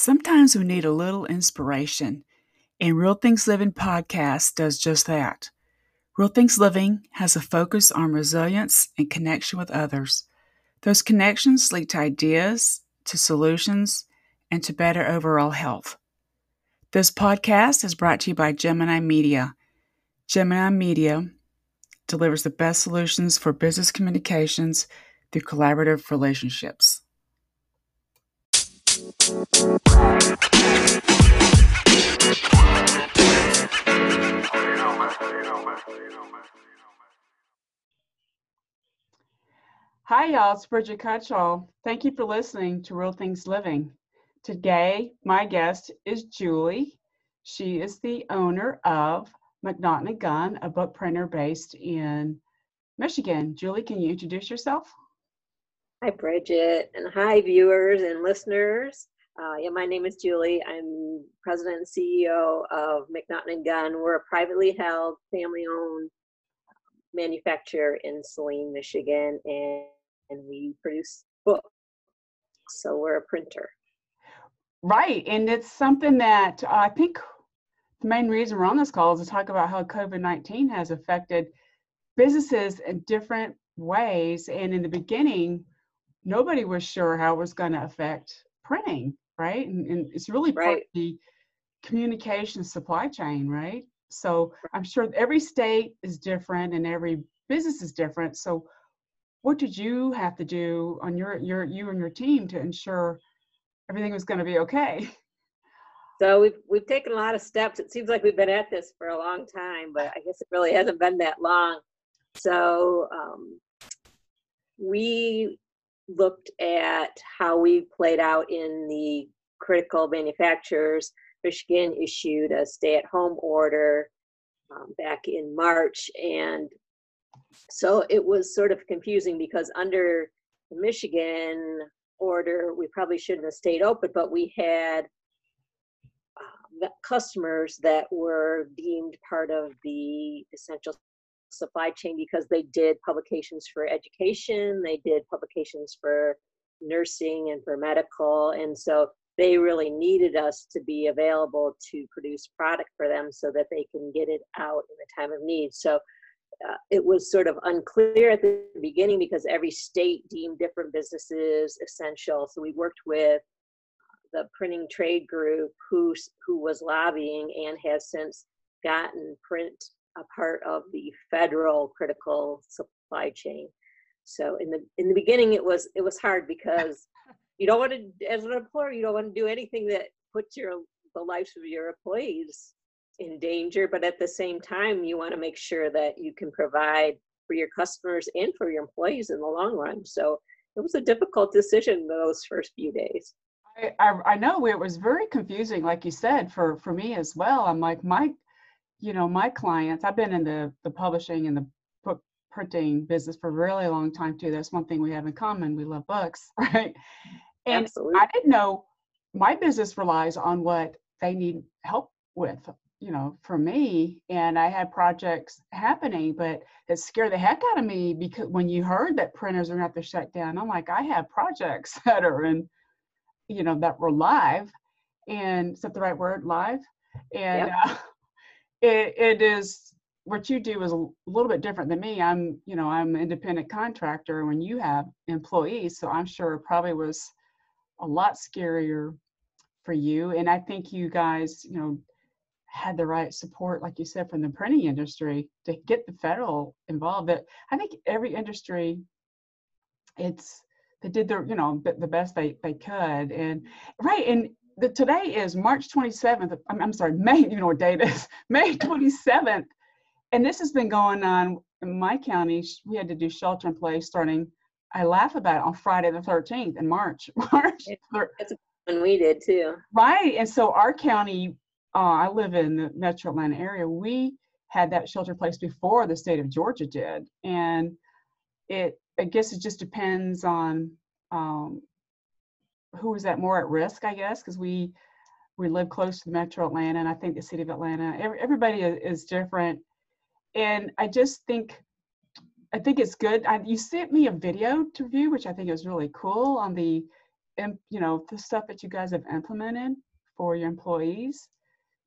Sometimes we need a little inspiration, and Real Things Living podcast does just that. Real Things Living has a focus on resilience and connection with others. Those connections lead to ideas, to solutions, and to better overall health. This podcast is brought to you by Gemini Media. Gemini Media delivers the best solutions for business communications through collaborative relationships. Hi, y'all. It's Bridget Cutchall. Thank you for listening to Real Things Living. Today, my guest is Julie. She is the owner of McNaughton and Gunn, a book printer based in Michigan. Julie, can you introduce yourself? Hi, Bridget, and hi, viewers and listeners. Uh, yeah, my name is Julie. I'm president and CEO of McNaughton and Gunn. We're a privately held, family-owned manufacturer in Saline, Michigan, and, and we produce books. So we're a printer. Right, and it's something that uh, I think the main reason we're on this call is to talk about how COVID 19 has affected businesses in different ways. And in the beginning, nobody was sure how it was going to affect printing, right? And, and it's really part right. of the communication supply chain, right? So I'm sure every state is different and every business is different. So what did you have to do on your your you and your team to ensure everything was going to be okay? So we've we've taken a lot of steps. It seems like we've been at this for a long time, but I guess it really hasn't been that long. So um, we looked at how we played out in the critical manufacturers. Michigan issued a stay-at-home order um, back in March, and so it was sort of confusing because under the Michigan order, we probably shouldn't have stayed open, but we had uh, customers that were deemed part of the essential supply chain because they did publications for education, they did publications for nursing and for medical. And so they really needed us to be available to produce product for them so that they can get it out in the time of need. So uh, it was sort of unclear at the beginning because every state deemed different businesses essential. So we worked with the printing trade group who who was lobbying and has since gotten print a part of the federal critical supply chain. So in the in the beginning, it was it was hard because you don't want to, as an employer, you don't want to do anything that puts your the lives of your employees in danger. But at the same time, you want to make sure that you can provide for your customers and for your employees in the long run. So it was a difficult decision those first few days. I, I, I know it was very confusing, like you said, for for me as well. I'm like, my you know, my clients, I've been in the, the publishing and the book printing business for a really long time too. That's one thing we have in common. We love books, right? And Absolutely. I didn't know my business relies on what they need help with, you know, for me. And I had projects happening, but it scared the heck out of me because when you heard that printers are going to have to shut down, I'm like, I have projects that are in, you know, that were live. And is that the right word? Live? And yep. uh, it, it is what you do is a little bit different than me. I'm, you know, I'm an independent contractor when you have employees, so I'm sure it probably was a lot scarier for you. And I think you guys, you know, had the right support, like you said, from the printing industry to get the federal involved. But I think every industry, it's they did their, you know, the, the best they they could. And right, and the, today is March 27th. I'm, I'm sorry, May, you know what date is, May 27th. And this has been going on in my county. We had to do shelter in place starting, I laugh about it, on Friday the 13th in March. March. That's when we did too. Right. And so our county, uh, I live in the metro Atlanta area, we had that shelter in place before the state of Georgia did. And it, I guess it just depends on um, who is at more at risk, I guess, because we we live close to the Metro Atlanta, and I think the city of Atlanta. Every, everybody is, different, and I just think I think it's good. I, you sent me a video to view, which I think is really cool on the you know, the stuff that you guys have implemented for your employees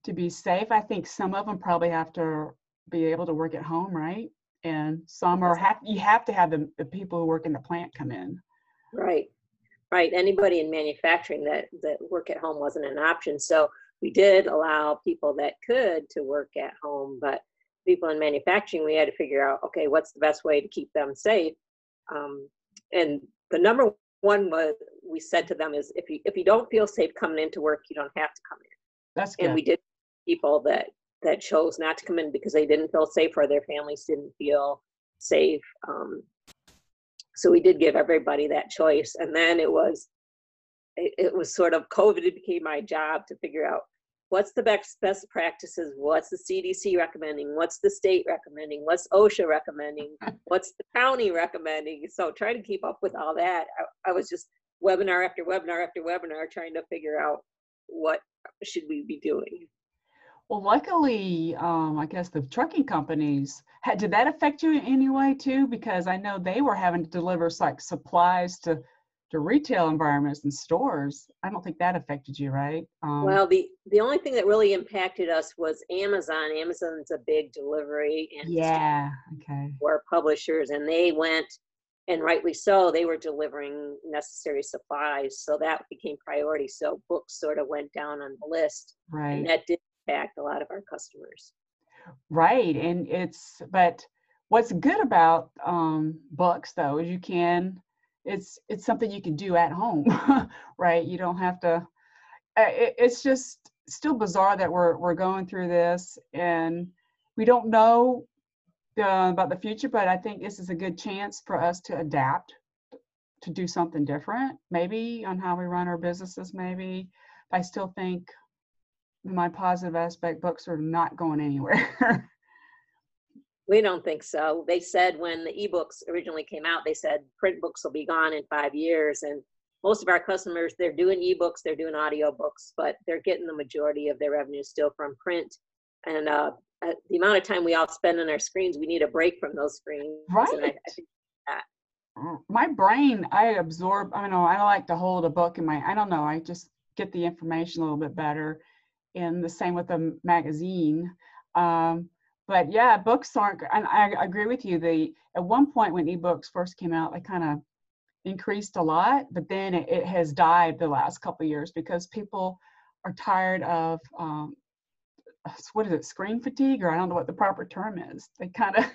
to be safe. I think some of them probably have to be able to work at home, right? And some are have you have to have the, the people who work in the plant come in. Right, right. Anybody in manufacturing that, that work at home wasn't an option. So we did allow people that could to work at home, but people in manufacturing, we had to figure out, okay, what's the best way to keep them safe? Um, and the number one was we said to them is if you if you don't feel safe coming into work, you don't have to come in. That's good. And we did people that that chose not to come in because they didn't feel safe or their families didn't feel safe. Um, so we did give everybody that choice, and then it was it, it was sort of COVID. It became my job to figure out what's the best best practices, what's the CDC recommending, what's the state recommending, what's OSHA recommending, what's the county recommending. So trying to keep up with all that, I, I was just webinar after webinar after webinar trying to figure out what should we be doing. Well, luckily, um, I guess the trucking companies had, did that affect you in any way too? Because I know they were having to deliver like supplies to to retail environments and stores. I don't think that affected you, right? Um, Well, the the only thing that really impacted us was Amazon. Amazon's a big delivery and yeah. Okay. for publishers, and they went, and rightly so, they were delivering necessary supplies, so that became priority. So books sort of went down on the list, Right. and that did impact a lot of our customers. Right. And it's, but what's good about um, books though is you can, it's, it's something you can do at home, right? You don't have to, uh, it, it's just still bizarre that we're, we're going through this and we don't know uh, about the future, but I think this is a good chance for us to adapt to do something different, maybe on how we run our businesses, maybe. I still think my positive aspect books are not going anywhere. We don't think so. They said when the ebooks originally came out, they said print books will be gone in five years. And most of our customers, they're doing ebooks, they're doing audio books, but they're getting the majority of their revenue still from print. And uh, the amount of time we all spend on our screens, we need a break from those screens. And I, Right. I think my brain i absorb i don't know i like to hold a book in my i don't know i just get the information a little bit better and the same with the magazine. Um, but yeah books aren't and I, agree with you the at one point when ebooks first came out they kind of increased a lot but then it, it has died the last couple of years because people are tired of um, what is it screen fatigue or i don't know what the proper term is. They kind of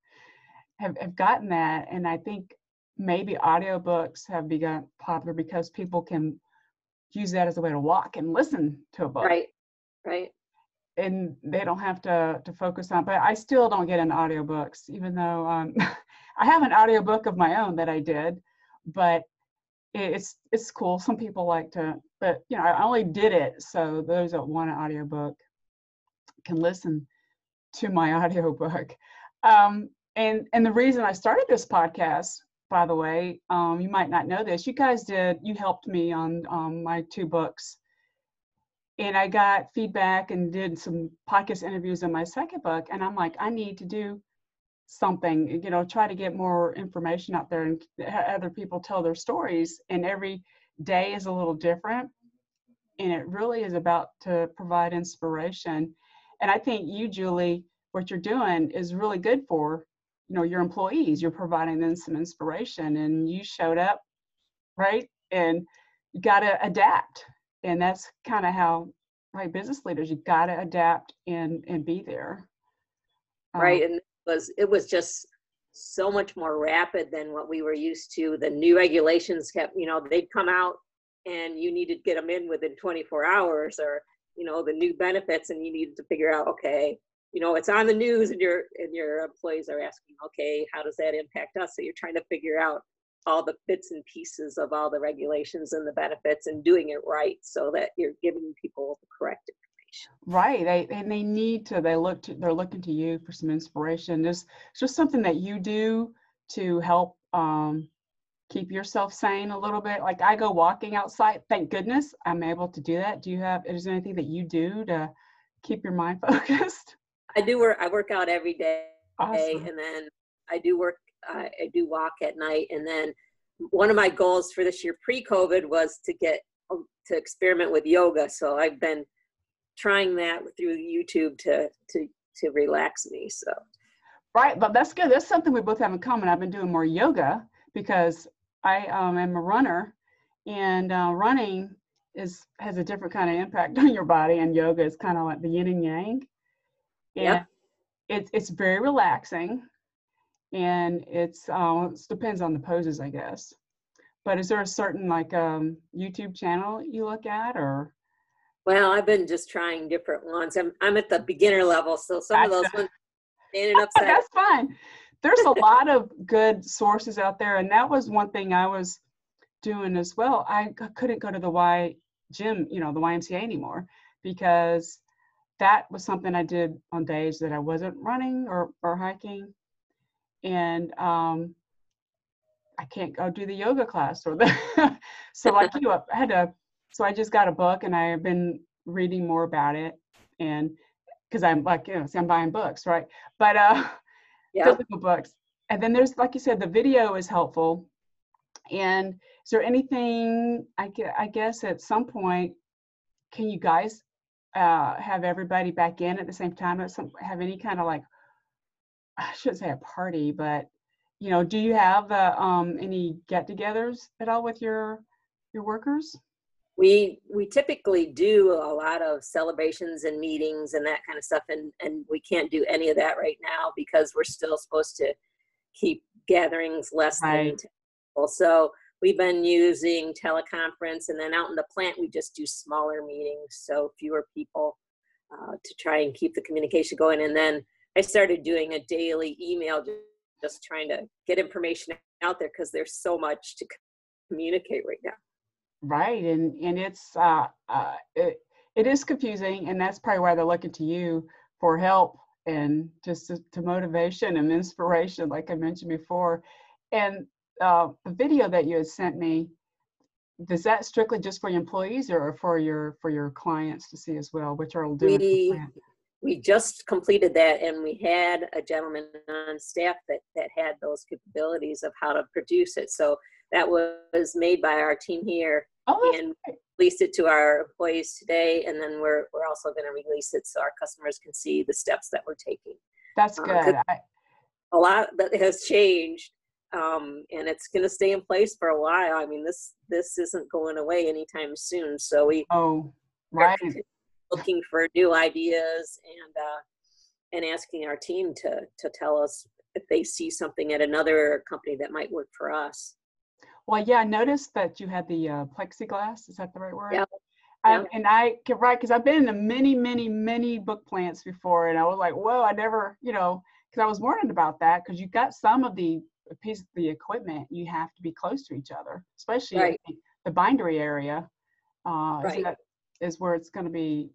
have, have gotten that and i think maybe audiobooks have begun popular because people can use that as a way to walk and listen to a book. Right, right. and they don't have to to focus on but i still don't get into audiobooks even though um, i have an audiobook of my own that i did but it's it's cool. Some people like to but you know i only did it so those that want an audiobook can listen to my audiobook. Um, and and the reason i started this podcast by the way um, you might not know this you guys did you helped me on um, my two books and I got feedback and did some podcast interviews on my second book. And I'm like, I need to do something, you know, try to get more information out there and other people tell their stories. And every day is a little different. And it really is about to provide inspiration. And I think you, Julie, what you're doing is really good for, you know, your employees. You're providing them some inspiration and you showed up, right? And you got to adapt and that's kind of how right business leaders you got to adapt and and be there Um, right and it was it was just so much more rapid than what we were used to the new regulations kept you know they'd come out and you needed to get them in within 24 hours or you know the new benefits and you needed to figure out okay you know it's on the news and your and your employees are asking okay how does that impact us? So you're trying to figure out all the bits and pieces of all the regulations and the benefits and doing it right so that you're giving people the correct information. Right they and they need to they look to they're looking to you for some inspiration. There's it's just something that you do to help um keep yourself sane a little bit. Like i go walking outside thank goodness i'm able to do that. Do you have is there anything that you do to keep your mind focused i do work i work out every day awesome and then I do work, uh, I do walk at night, and then one of my goals for this year pre-COVID was to get um, to experiment with yoga. So I've been trying that through YouTube to to to relax me. So right, but that's good. That's something we both have in common. I've been doing more yoga because I um, am a runner, and uh, running is has a different kind of impact on your body, and yoga is kind of like the yin and yang. And Yep. it's it's very relaxing, and it's uh, it depends on the poses, I guess. But is there a certain like um, YouTube channel you look at, or well, I've been just trying different ones. I'm I'm at the beginner level, so some of those ones standing upside. that's fine. There's a lot of good sources out there, and that was one thing I was doing as well. I couldn't go to the Y gym, you know, the YMCA anymore because that was something I did on days that I wasn't running or, or hiking. And um, I can't go do the yoga class or the so like you I had to so I just got a book and I have been reading more about it and because I'm like you know see, I'm buying books right but uh yeah. physical books. And then there's, like you said, the video is helpful. And is there anything, I, I guess at some point, can you guys uh, have everybody back in at the same time? At some, have any kind of like, I shouldn't say a party, but you know, do you have uh, um, any get-togethers at all with your your workers? we we typically do a lot of celebrations and meetings and that kind of stuff and and we can't do any of that right now because we're still supposed to keep gatherings less than Right. 10 people so we've been using teleconference and then out in the plant we just do smaller meetings so fewer people uh, to try and keep the communication going and then i started doing a daily email just trying to get information out there because there's so much to communicate right now Right, and and it's uh, uh it, it is confusing, and that's probably why they're looking to you for help and just to, to motivation and inspiration, like I mentioned before. And uh, the video that you had sent me, is that strictly just for your employees or for your for your clients to see as well, which are doing it We- we just completed that and we had a gentleman on staff that that had those capabilities of how to produce it so that was made by our team here Oh, and great. released it to our employees today and then we're we're also going to release it so our customers can see the steps that we're taking that's uh, good. good. I, a lot that has changed um, and it's going to stay in place for a while i mean this this isn't going away anytime soon so we oh, are right. looking for new ideas and uh, and asking our team to to tell us if they see something at another company that might work for us. Well, yeah, I noticed that you had the uh, plexiglass. Is that the right word? Yeah, Um, yeah. and I right because I've been in many, many, many book plants before, and I was like, "Whoa!" I never, you know, because I was warning about that because you got some of the piece of the equipment you have to be close to each other, especially Right. the bindery area. Uh, is Right. that- is where it's going to be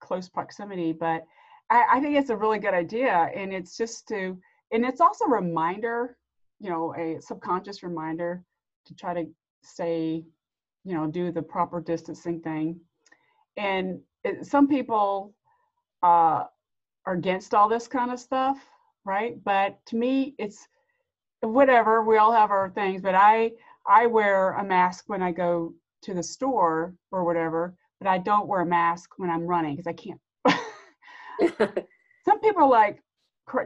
close proximity, but I, I think it's a really good idea, and it's just to, and it's also a reminder, you know, a subconscious reminder to try to stay, you know, do the proper distancing thing. And it, some people uh, are against all this kind of stuff, right? But to me, it's whatever. We all have our things, but I I wear a mask when I go to the store or whatever, but I don't wear a mask when I'm running because I can't. Some people like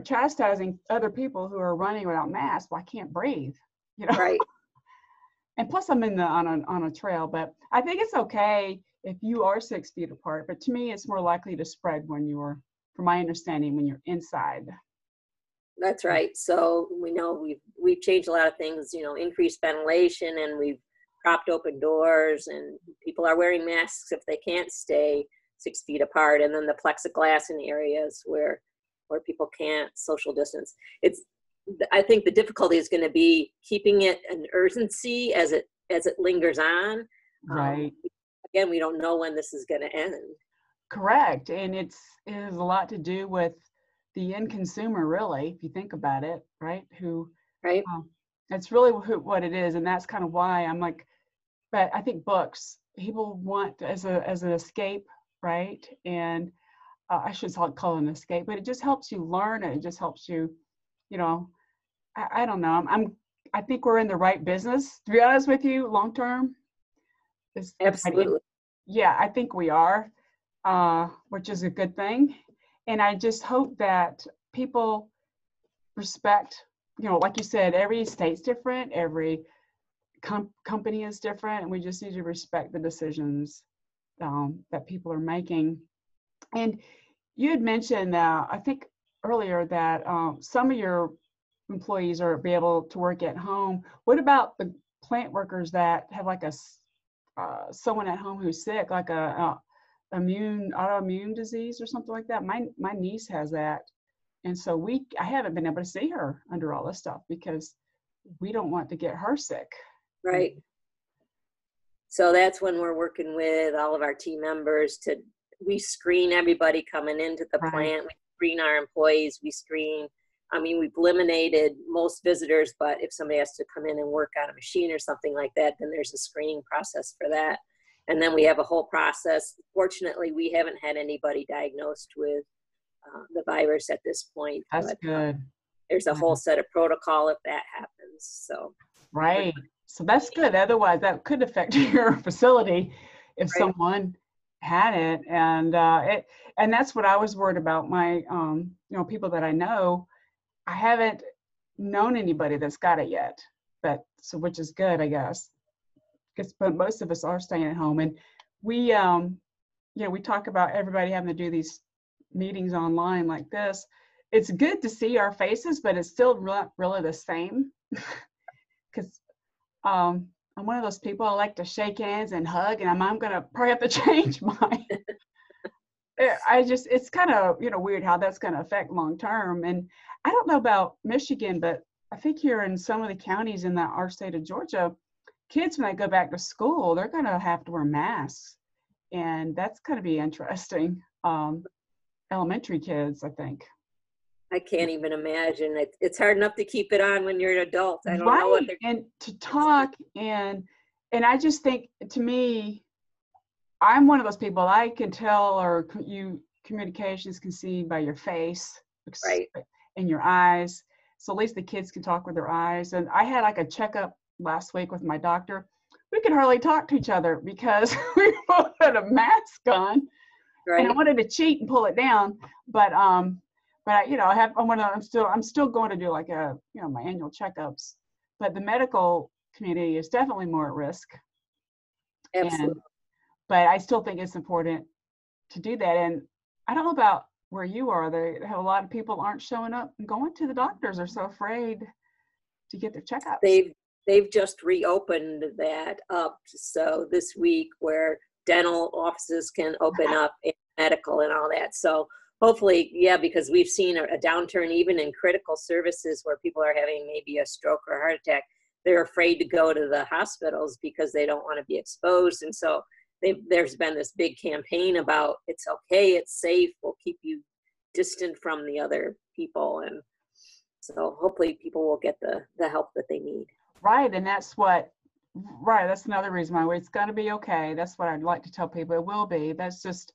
chastising other people who are running without masks. Well, I can't breathe, you know. right. And plus, I'm in the on a on a trail, but I think it's okay if you are six feet apart. But to me, it's more likely to spread when you're, from my understanding, when you're inside. That's right. So we know we've we've changed a lot of things. You know, increased ventilation, and we've propped open doors, and people are wearing masks if they can't stay six feet apart, and then the plexiglass in areas where where people can't social distance. It's I think the difficulty is going to be keeping it an urgency as it as it lingers on. Um, Right. again, we don't know when this is going to end. Correct. And it's it has a lot to do with the end consumer, really, if you think about it, right? Who Right. um, that's really who, what it is, and that's kind of why I'm like. But I think books people want as a as an escape, right? And uh, I should call it an escape, but it just helps you learn. It just helps you, you know. I, I don't know. I'm, I'm I think we're in the right business. To be honest with you, long term. Absolutely. yeah, I think we are, uh, which is a good thing. And I just hope that people respect, you know, like you said, every state's different, every com- company is different, and we just need to respect the decisions um, that people are making. And you had mentioned, uh, I think earlier, that um, some of your employees are be able to work at home. What about the plant workers that have like a uh, someone at home who's sick, like a, a immune autoimmune disease or something like that. My my niece has that, and so we I haven't been able to see her under all this stuff because we don't want to get her sick. Right. So that's when we're working with all of our team members to, we screen everybody coming into the Right. plant. We screen our employees, we screen, I mean, we've eliminated most visitors, but if somebody has to come in and work on a machine or something like that, then there's a screening process for that. And then we have a whole process. Fortunately, we haven't had anybody diagnosed with uh, the virus at this point. That's but, uh, good, There's a Yeah. whole set of protocol if that happens, so. right? So that's good. Otherwise, that could affect your facility if Right. someone had it, and uh, it and that's what I was worried about. My um, you know people that I know, I haven't known anybody that's got it yet, but so which is good, I guess. Because but most of us are staying at home, and we um, you know we talk about everybody having to do these meetings online like this. It's good to see our faces, but it's still not really the same. Because um, I'm one of those people I like to shake hands and hug, and I'm, I'm gonna probably have to change my. Eh, I just it's kind of you know weird how that's going to affect long term, and I don't know about Michigan, but I think here in some of the counties in that our state of Georgia, kids when they go back to school, they're going to have to wear masks, and that's going to be interesting. Um, elementary kids, I think. I can't even imagine. It, it's hard enough to keep it on when you're an adult. I don't know what right they're. and to talk and and i just think to me i'm one of those people i can tell or you communications can see by your face Right. and your eyes so at least the kids can talk with their eyes and i had like a checkup last week with my doctor we could hardly talk to each other because we both had a mask on and I wanted to cheat and pull it down, but um, but I, you know, I have I'm gonna I'm still I'm still going to do like a you know my annual checkups, but the medical community is definitely more at risk, and Absolutely. but I still think it's important to do that. And I don't know about where you are. They have a lot of people aren't showing up and going to the doctors. They're so afraid to get their checkups. They've they've just reopened that up. So this week, where dental offices can open up and medical and all that. So hopefully, yeah, because we've seen a, downturn even in critical services where people are having maybe a stroke or a heart attack. They're afraid to go to the hospitals because they don't want to be exposed, and so there's been this big campaign about it's okay, it's safe, we'll keep you distant from the other people, and so hopefully people will get the the help that they need. Right, and that's what, right, that's another reason why it's gonna be okay. That's what I'd like to tell people. It will be. That's just,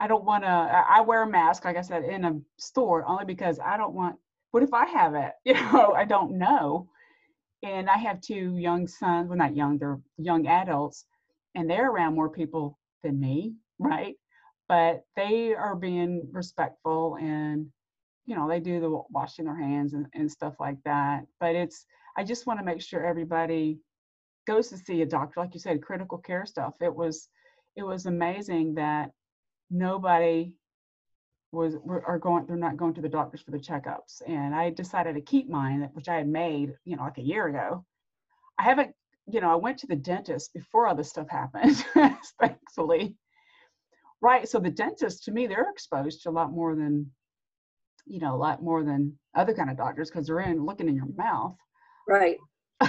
I don't wanna, I I wear a mask, like I said, in a store only because I don't want, what if I have it? You know, I don't know. And I have two young sons, well, not young, they're young adults, and they're around more people than me, right? But they are being respectful and, you know, they do the washing their hands and, and stuff like that. But it's, I just want to make sure everybody goes to see a doctor, like you said, critical care stuff. It was, it was amazing that nobody was are going. They're not going to the doctors for the checkups, and I decided to keep mine, which I had made, you know, like a year ago. I haven't, you know, I went to the dentist before all this stuff happened, thankfully. Right. So the dentist, to me, they're exposed to a lot more than, you know, a lot more than other kind of doctors because they're in looking in your mouth. Right.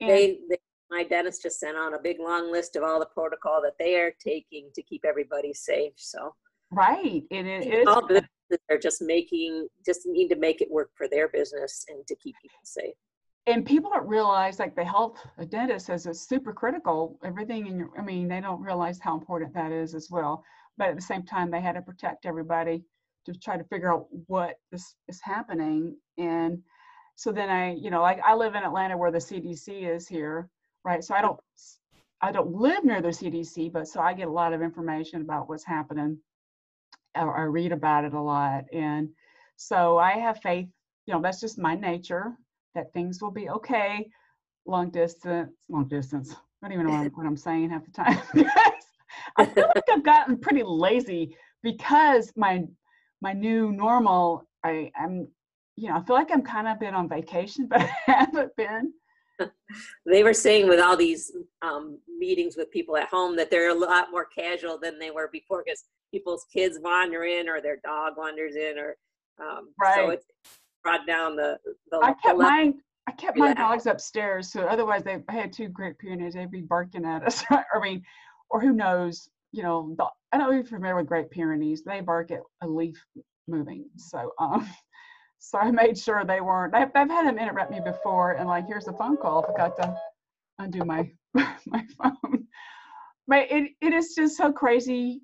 They, they, my dentist just sent out a big long list of all the protocol that they are taking to keep everybody safe. So right. It, it is. all businesses are just making, just need to make it work for their business and to keep people safe. and people don't realize like the health a dentist says is super critical everything in your i mean they don't realize how important that is as well but at the same time they had to protect everybody to try to figure out what this is happening and so then I, you know, like I live in Atlanta where the CDC is here, right? So I don't, I don't live near the CDC, but so I get a lot of information about what's happening. Or I read about it a lot, and so I have faith. You know, that's just my nature that things will be okay. Long distance, long distance. I don't even know what I'm, what I'm saying half the time. I feel like I've gotten pretty lazy because my my new normal. I, I am you know, I feel like I'm kind of been on vacation, but I haven't been. they were saying with all these um, meetings with people at home that they're a lot more casual than they were before because people's kids wander in or their dog wanders in or um, right. so it's brought down the, the I kept the mine I kept my dogs upstairs so otherwise they I had two great Pyrenees they'd be barking at us I mean or who knows you know the, I don't know if you're familiar with Great Pyrenees they bark at a leaf moving so um so I made sure they weren't. I've, I've had them interrupt me before, and like, here's a phone call. I forgot to undo my my phone. But it it is just so crazy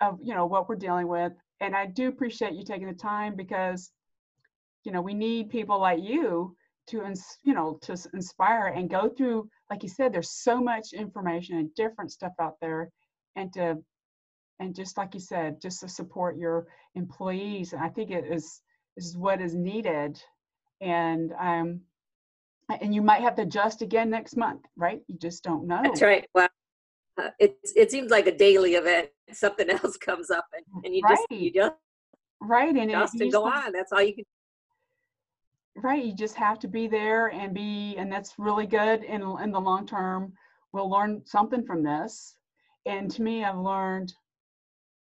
of you know what we're dealing with, and I do appreciate you taking the time because you know we need people like you to you know to inspire and go through like you said there's so much information and different stuff out there and to and just like you said just to support your employees and i think it is is what is needed. And um and you might have to adjust again next month right? You just don't know. That's right. Well uh, it, it seems like a daily event. Something else comes up and, and you right. just you just right. And just it, and go on. That's all you can do. right. You just have to be there and be and that's really good. In in the long term we'll learn something from this. And to me i've learned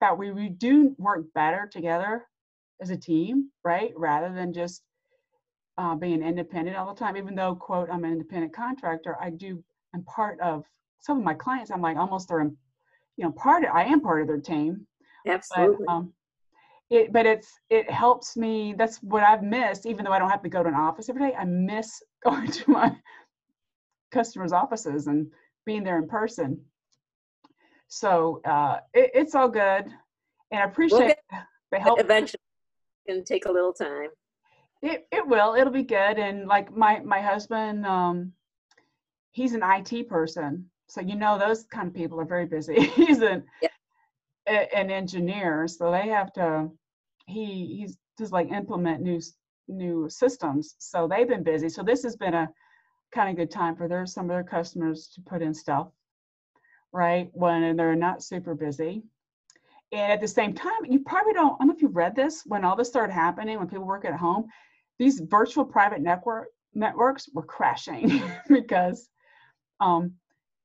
that we, we do work better together as a team, right? Rather than just uh, being independent all the time. Even though, quote, I'm an independent contractor, I do. I'm part of some of my clients. I'm like almost they're, you know, part. Of, I am part of their team. Absolutely. But, um, it, but it's it helps me. That's what I've missed. Even though I don't have to go to an office every day, I miss going to my customers' offices and being there in person. So uh, it, it's all good, and I appreciate we'll the help. Eventually, can take a little time. It it will. It'll be good. And like my my husband, um, he's an IT person, so you know those kind of people are very busy. he's an yeah. a, an engineer, so they have to. He he's just like implement new new systems, so they've been busy. So this has been a kind of good time for their some of their customers to put in stuff, right? When they're not super busy and at the same time, you probably don't, I don't know if you've read this, when all this started happening, when people work at home, these virtual private network networks were crashing because um,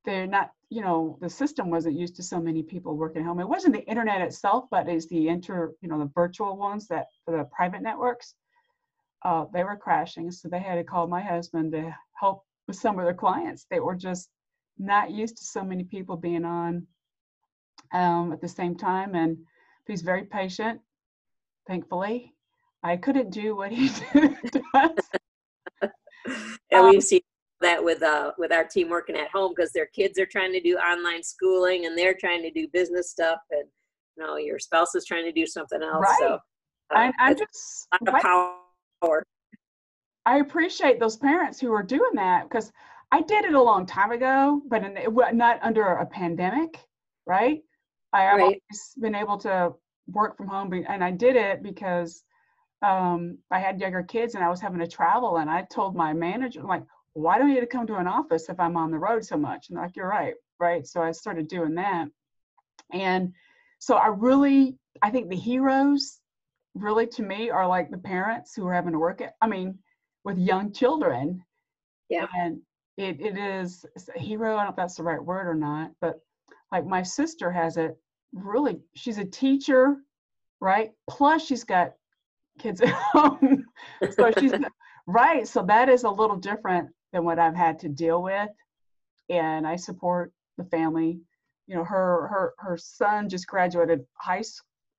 they're not, you know, the system wasn't used to so many people working at home. It wasn't the internet itself, but it's the inter, you know, the virtual ones that for the private networks, uh, they were crashing. So they had to call my husband to help with some of their clients. They were just not used to so many people being on um, at the same time. And he's very patient, thankfully. I couldn't do what he does. and um, we've seen that with uh, with our team working at home because their kids are trying to do online schooling and they're trying to do business stuff and you know your spouse is trying to do something else. Right. So uh, I, I'm just a lot of power. I appreciate those parents who are doing that because I did it a long time ago, but in, not under a pandemic, right? I have right. always been able to work from home, and I did it because um, I had younger kids and I was having to travel. And I told my manager, like, why don't you to come to an office if I'm on the road so much? And like, you're right, right. So I started doing that, and so I really, I think the heroes, really to me, are like the parents who are having to work. At, I mean, with young children. Yeah. And it, it is a hero. I don't know if that's the right word or not, but like my sister has it really she's a teacher right? Plus she's got kids at home. So she's right so that is a little different than what i've had to deal with. And i support the family. You know her her her son just graduated high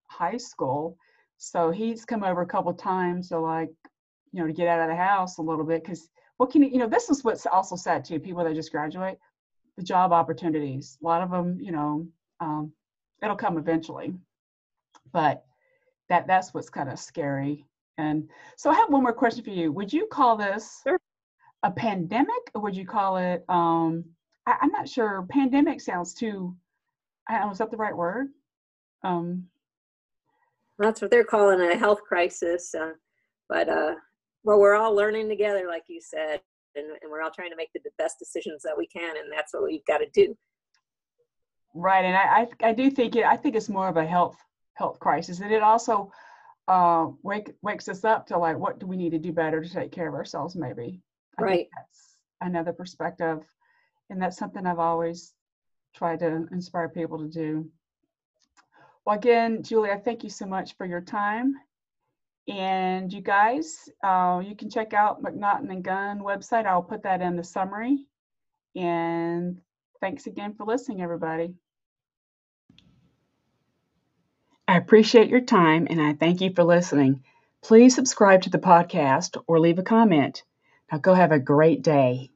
high school. So he's come over a couple times to like you know to get out of the house a little bit because what can you you know this is what's also sad too people that just graduate the job opportunities a lot of them you know um, it'll come eventually. But that that's what's kind of scary. And so I have one more question for you. Would you call this Sure. a pandemic or would you call it, um, I, I'm not sure, pandemic sounds too, I don't know, is that the right word? Um, That's what they're calling a health crisis. Uh, but uh, well, we're all learning together, like you said, and, and we're all trying to make the best decisions that we can, and that's what we've got to do. Right, and I, I, I do think it. I think it's more of a health health crisis, and it also uh, wake wakes us up to like, what do we need to do better to take care of ourselves? Maybe. I Right. that's another perspective, and that's something I've always tried to inspire people to do. Well, again, Julia, thank you so much for your time. And you guys, uh, you can check out McNaughton and Gunn website. I'll put that in the summary. And thanks again for listening, everybody. I appreciate your time and I thank you for listening. Please subscribe to the podcast or leave a comment. Now go have a great day.